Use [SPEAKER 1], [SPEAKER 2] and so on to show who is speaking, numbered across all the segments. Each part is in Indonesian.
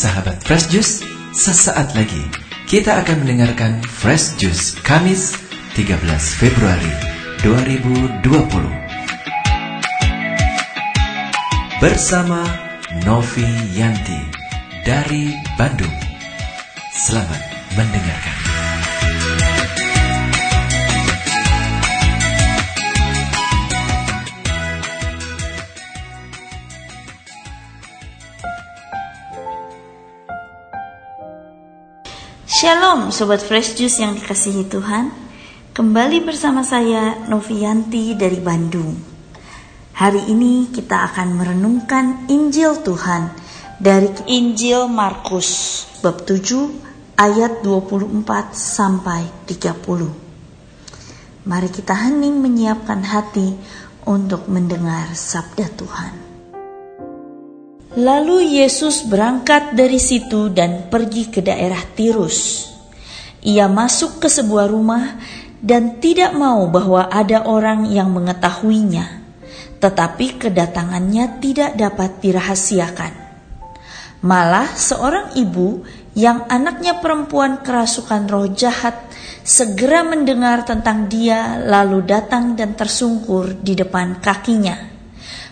[SPEAKER 1] Sahabat Fresh Juice, sesaat lagi kita akan mendengarkan Fresh Juice Kamis 13 Februari 2020 bersama Novi Yanti dari Bandung. Selamat mendengarkan.
[SPEAKER 2] Shalom Sobat Fresh Juice yang dikasihi Tuhan. Kembali bersama saya Novianti dari Bandung. Hari ini kita akan merenungkan Injil Tuhan Dari Injil Markus Bab 7 ayat 24 sampai 30 Mari kita hening menyiapkan hati untuk mendengar sabda Tuhan Lalu Yesus berangkat dari situ dan pergi ke daerah Tirus. Ia masuk ke sebuah rumah dan tidak mau bahwa ada orang yang mengetahuinya, tetapi kedatangannya tidak dapat dirahasiakan. Malah seorang ibu yang anaknya perempuan kerasukan roh jahat segera mendengar tentang dia lalu datang dan tersungkur di depan kakinya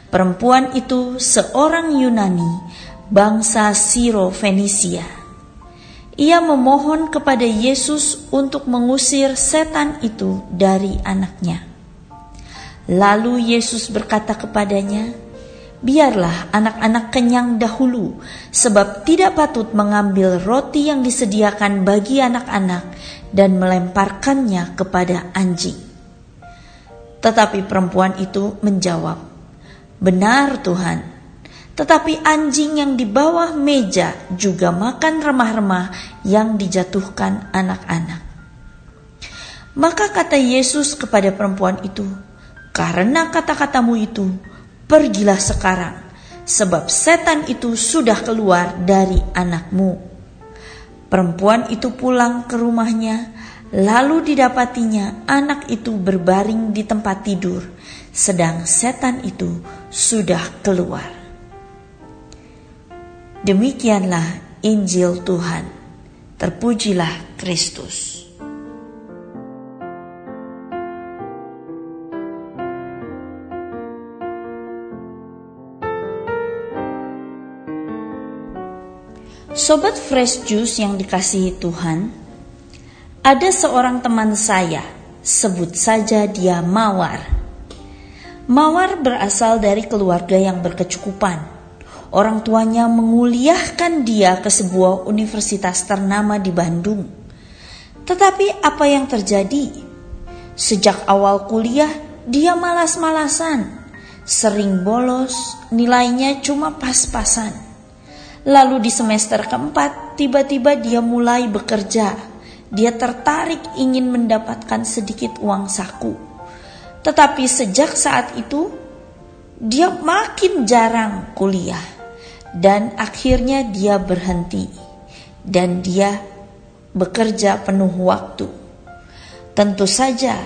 [SPEAKER 2] Perempuan itu seorang Yunani, bangsa Siro Fenisia. Ia memohon kepada Yesus untuk mengusir setan itu dari anaknya. Lalu Yesus berkata kepadanya, "Biarlah anak-anak kenyang dahulu, sebab tidak patut mengambil roti yang disediakan bagi anak-anak dan melemparkannya kepada anjing." Tetapi perempuan itu menjawab, Benar Tuhan, tetapi anjing yang di bawah meja juga makan remah-remah yang dijatuhkan anak-anak. Maka kata Yesus kepada perempuan itu, "Karena kata-katamu itu, pergilah sekarang, sebab setan itu sudah keluar dari anakmu." Perempuan itu pulang ke rumahnya, lalu didapatinya anak itu berbaring di tempat tidur sedang setan itu sudah keluar. Demikianlah Injil Tuhan. Terpujilah Kristus. Sobat Fresh Juice yang dikasihi Tuhan, ada seorang teman saya, sebut saja dia Mawar. Mawar berasal dari keluarga yang berkecukupan. Orang tuanya menguliahkan dia ke sebuah universitas ternama di Bandung. Tetapi apa yang terjadi? Sejak awal kuliah, dia malas-malasan, sering bolos, nilainya cuma pas-pasan. Lalu di semester keempat, tiba-tiba dia mulai bekerja. Dia tertarik ingin mendapatkan sedikit uang saku tetapi sejak saat itu dia makin jarang kuliah dan akhirnya dia berhenti dan dia bekerja penuh waktu. Tentu saja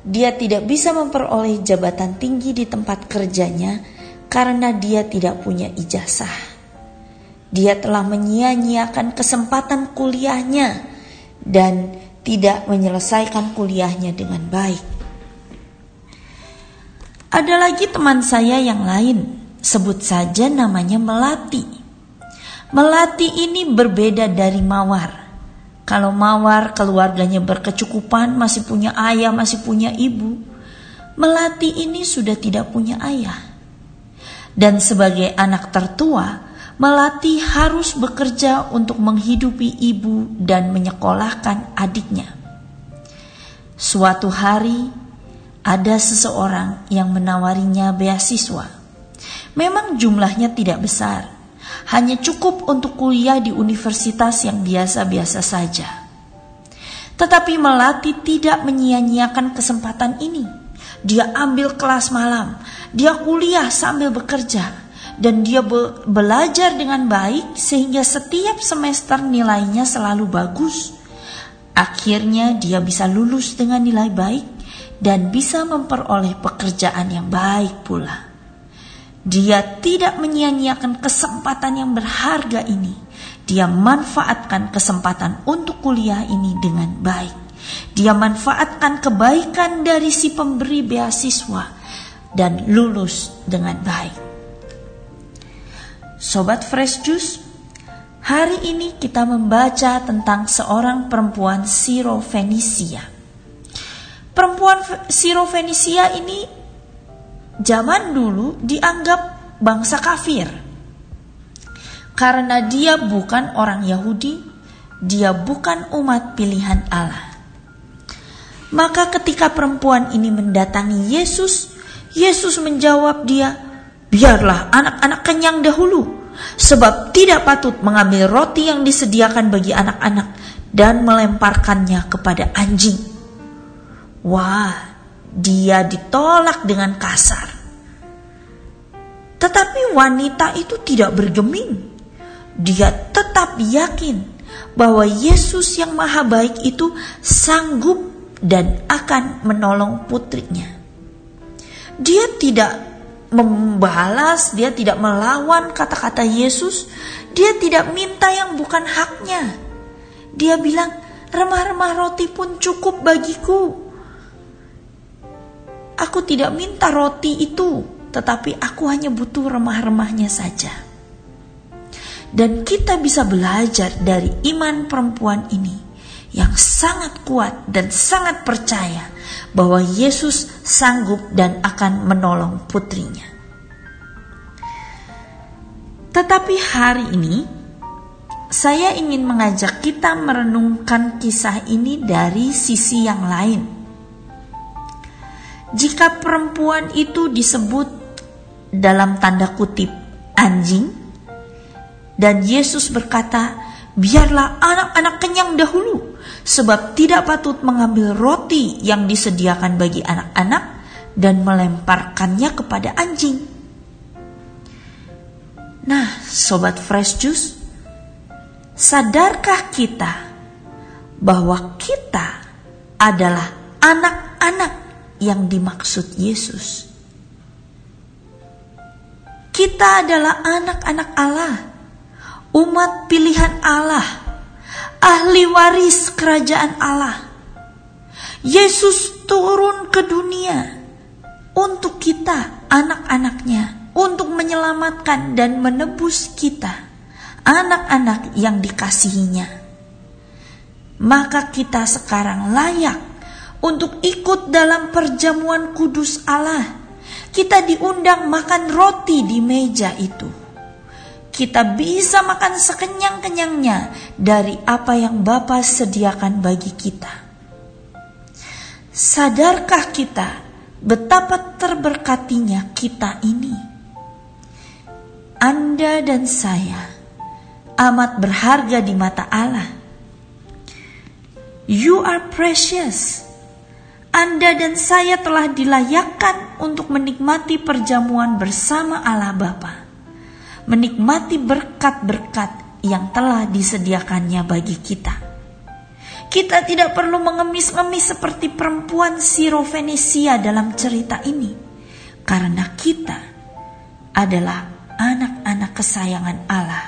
[SPEAKER 2] dia tidak bisa memperoleh jabatan tinggi di tempat kerjanya karena dia tidak punya ijazah. Dia telah menyia-nyiakan kesempatan kuliahnya dan tidak menyelesaikan kuliahnya dengan baik. Ada lagi teman saya yang lain, sebut saja namanya Melati. Melati ini berbeda dari Mawar. Kalau Mawar keluarganya berkecukupan, masih punya ayah, masih punya ibu. Melati ini sudah tidak punya ayah. Dan sebagai anak tertua, Melati harus bekerja untuk menghidupi ibu dan menyekolahkan adiknya. Suatu hari, ada seseorang yang menawarinya beasiswa. Memang jumlahnya tidak besar, hanya cukup untuk kuliah di universitas yang biasa-biasa saja. Tetapi Melati tidak menyia-nyiakan kesempatan ini. Dia ambil kelas malam, dia kuliah sambil bekerja, dan dia be belajar dengan baik sehingga setiap semester nilainya selalu bagus. Akhirnya dia bisa lulus dengan nilai baik dan bisa memperoleh pekerjaan yang baik pula. Dia tidak menyia-nyiakan kesempatan yang berharga ini. dia manfaatkan kesempatan untuk kuliah ini dengan baik. Dia manfaatkan kebaikan dari si pemberi beasiswa dan lulus dengan baik. Sobat Fresh Juice, hari ini kita membaca tentang seorang perempuan Siro Fenisia. Perempuan Siro Fenisia ini zaman dulu dianggap bangsa kafir karena dia bukan orang Yahudi, dia bukan umat pilihan Allah. Maka ketika perempuan ini mendatangi Yesus, Yesus menjawab dia, "Biarlah anak-anak kenyang dahulu, sebab tidak patut mengambil roti yang disediakan bagi anak-anak dan melemparkannya kepada anjing." Wah, dia ditolak dengan kasar. Tetapi wanita itu tidak bergeming dia tetap yakin bahwa Yesus yang maha baik itu sanggup dan akan menolong putrinya. Dia tidak membalas, dia tidak melawan kata-kata Yesus, dia tidak minta yang bukan haknya. Dia bilang, remah-remah roti pun cukup bagiku. Aku tidak minta roti itu, tetapi aku hanya butuh remah-remahnya saja. Dan kita bisa belajar dari iman perempuan ini yang sangat kuat dan sangat percaya bahwa Yesus sanggup dan akan menolong putrinya. Tetapi hari ini saya ingin mengajak kita merenungkan kisah ini dari sisi yang lain. Jika perempuan itu disebut dalam tanda kutip anjing, dan Yesus berkata, "Biarlah anak-anak kenyang dahulu, sebab tidak patut mengambil roti yang disediakan bagi anak-anak dan melemparkannya kepada anjing." Nah, sobat Fresh Juice, sadarkah kita bahwa kita adalah anak-anak yang dimaksud Yesus? Kita adalah anak-anak Allah umat pilihan Allah, ahli waris kerajaan Allah. Yesus turun ke dunia untuk kita, anak-anaknya, untuk menyelamatkan dan menebus kita, anak-anak yang dikasihinya. Maka kita sekarang layak untuk ikut dalam perjamuan kudus Allah. Kita diundang makan roti di meja itu kita bisa makan sekenyang-kenyangnya dari apa yang Bapa sediakan bagi kita. Sadarkah kita betapa terberkatinya kita ini? Anda dan saya amat berharga di mata Allah. You are precious. Anda dan saya telah dilayakkan untuk menikmati perjamuan bersama Allah Bapa menikmati berkat-berkat yang telah disediakannya bagi kita. Kita tidak perlu mengemis-ngemis seperti perempuan Siro Venesia dalam cerita ini, karena kita adalah anak-anak kesayangan Allah.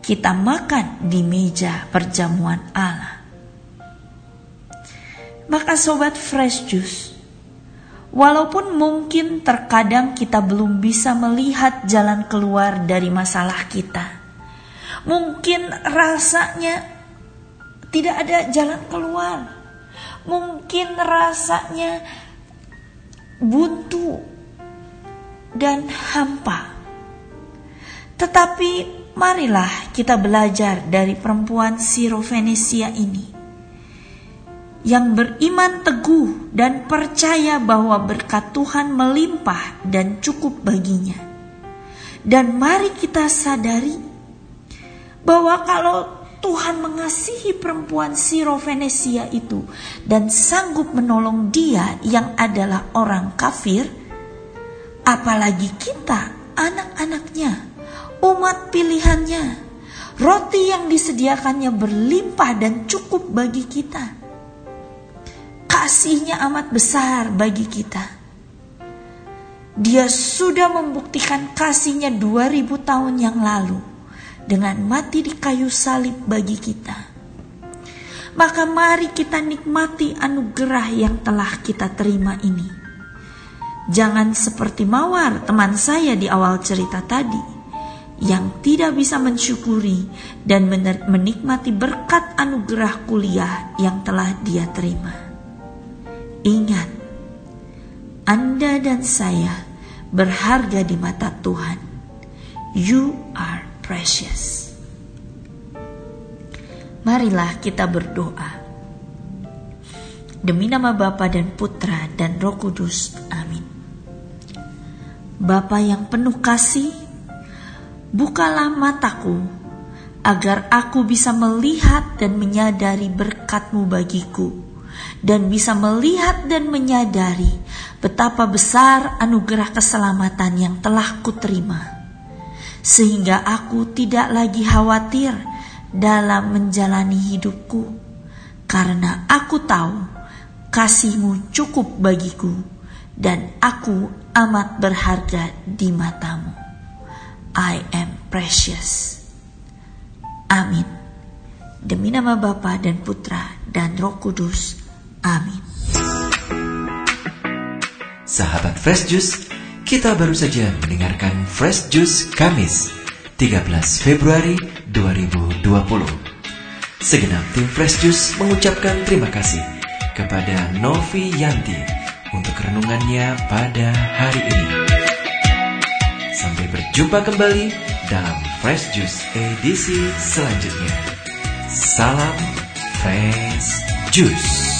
[SPEAKER 2] Kita makan di meja perjamuan Allah. Maka sobat fresh juice, Walaupun mungkin terkadang kita belum bisa melihat jalan keluar dari masalah kita, mungkin rasanya tidak ada jalan keluar, mungkin rasanya buntu dan hampa. Tetapi marilah kita belajar dari perempuan Siro Venesia ini yang beriman teguh dan percaya bahwa berkat Tuhan melimpah dan cukup baginya. Dan mari kita sadari bahwa kalau Tuhan mengasihi perempuan Siro Venesia itu dan sanggup menolong dia yang adalah orang kafir, apalagi kita anak-anaknya, umat pilihannya, roti yang disediakannya berlimpah dan cukup bagi kita kasihnya amat besar bagi kita. Dia sudah membuktikan kasihnya 2000 tahun yang lalu dengan mati di kayu salib bagi kita. Maka mari kita nikmati anugerah yang telah kita terima ini. Jangan seperti Mawar teman saya di awal cerita tadi yang tidak bisa mensyukuri dan menikmati berkat anugerah kuliah yang telah dia terima. Ingat, Anda dan saya berharga di mata Tuhan. You are precious. Marilah kita berdoa. Demi nama Bapa dan Putra dan Roh Kudus. Amin. Bapa yang penuh kasih, bukalah mataku agar aku bisa melihat dan menyadari berkatmu bagiku dan bisa melihat dan menyadari betapa besar anugerah keselamatan yang telah kuterima sehingga aku tidak lagi khawatir dalam menjalani hidupku karena aku tahu kasihmu cukup bagiku dan aku amat berharga di matamu. I am precious. Amin. Demi nama Bapa dan Putra dan Roh Kudus. Amin.
[SPEAKER 1] Sahabat Fresh Juice, kita baru saja mendengarkan Fresh Juice Kamis 13 Februari 2020. Segenap tim Fresh Juice mengucapkan terima kasih kepada Novi Yanti untuk renungannya pada hari ini. Sampai berjumpa kembali dalam Fresh Juice edisi selanjutnya. Salam Fresh Juice.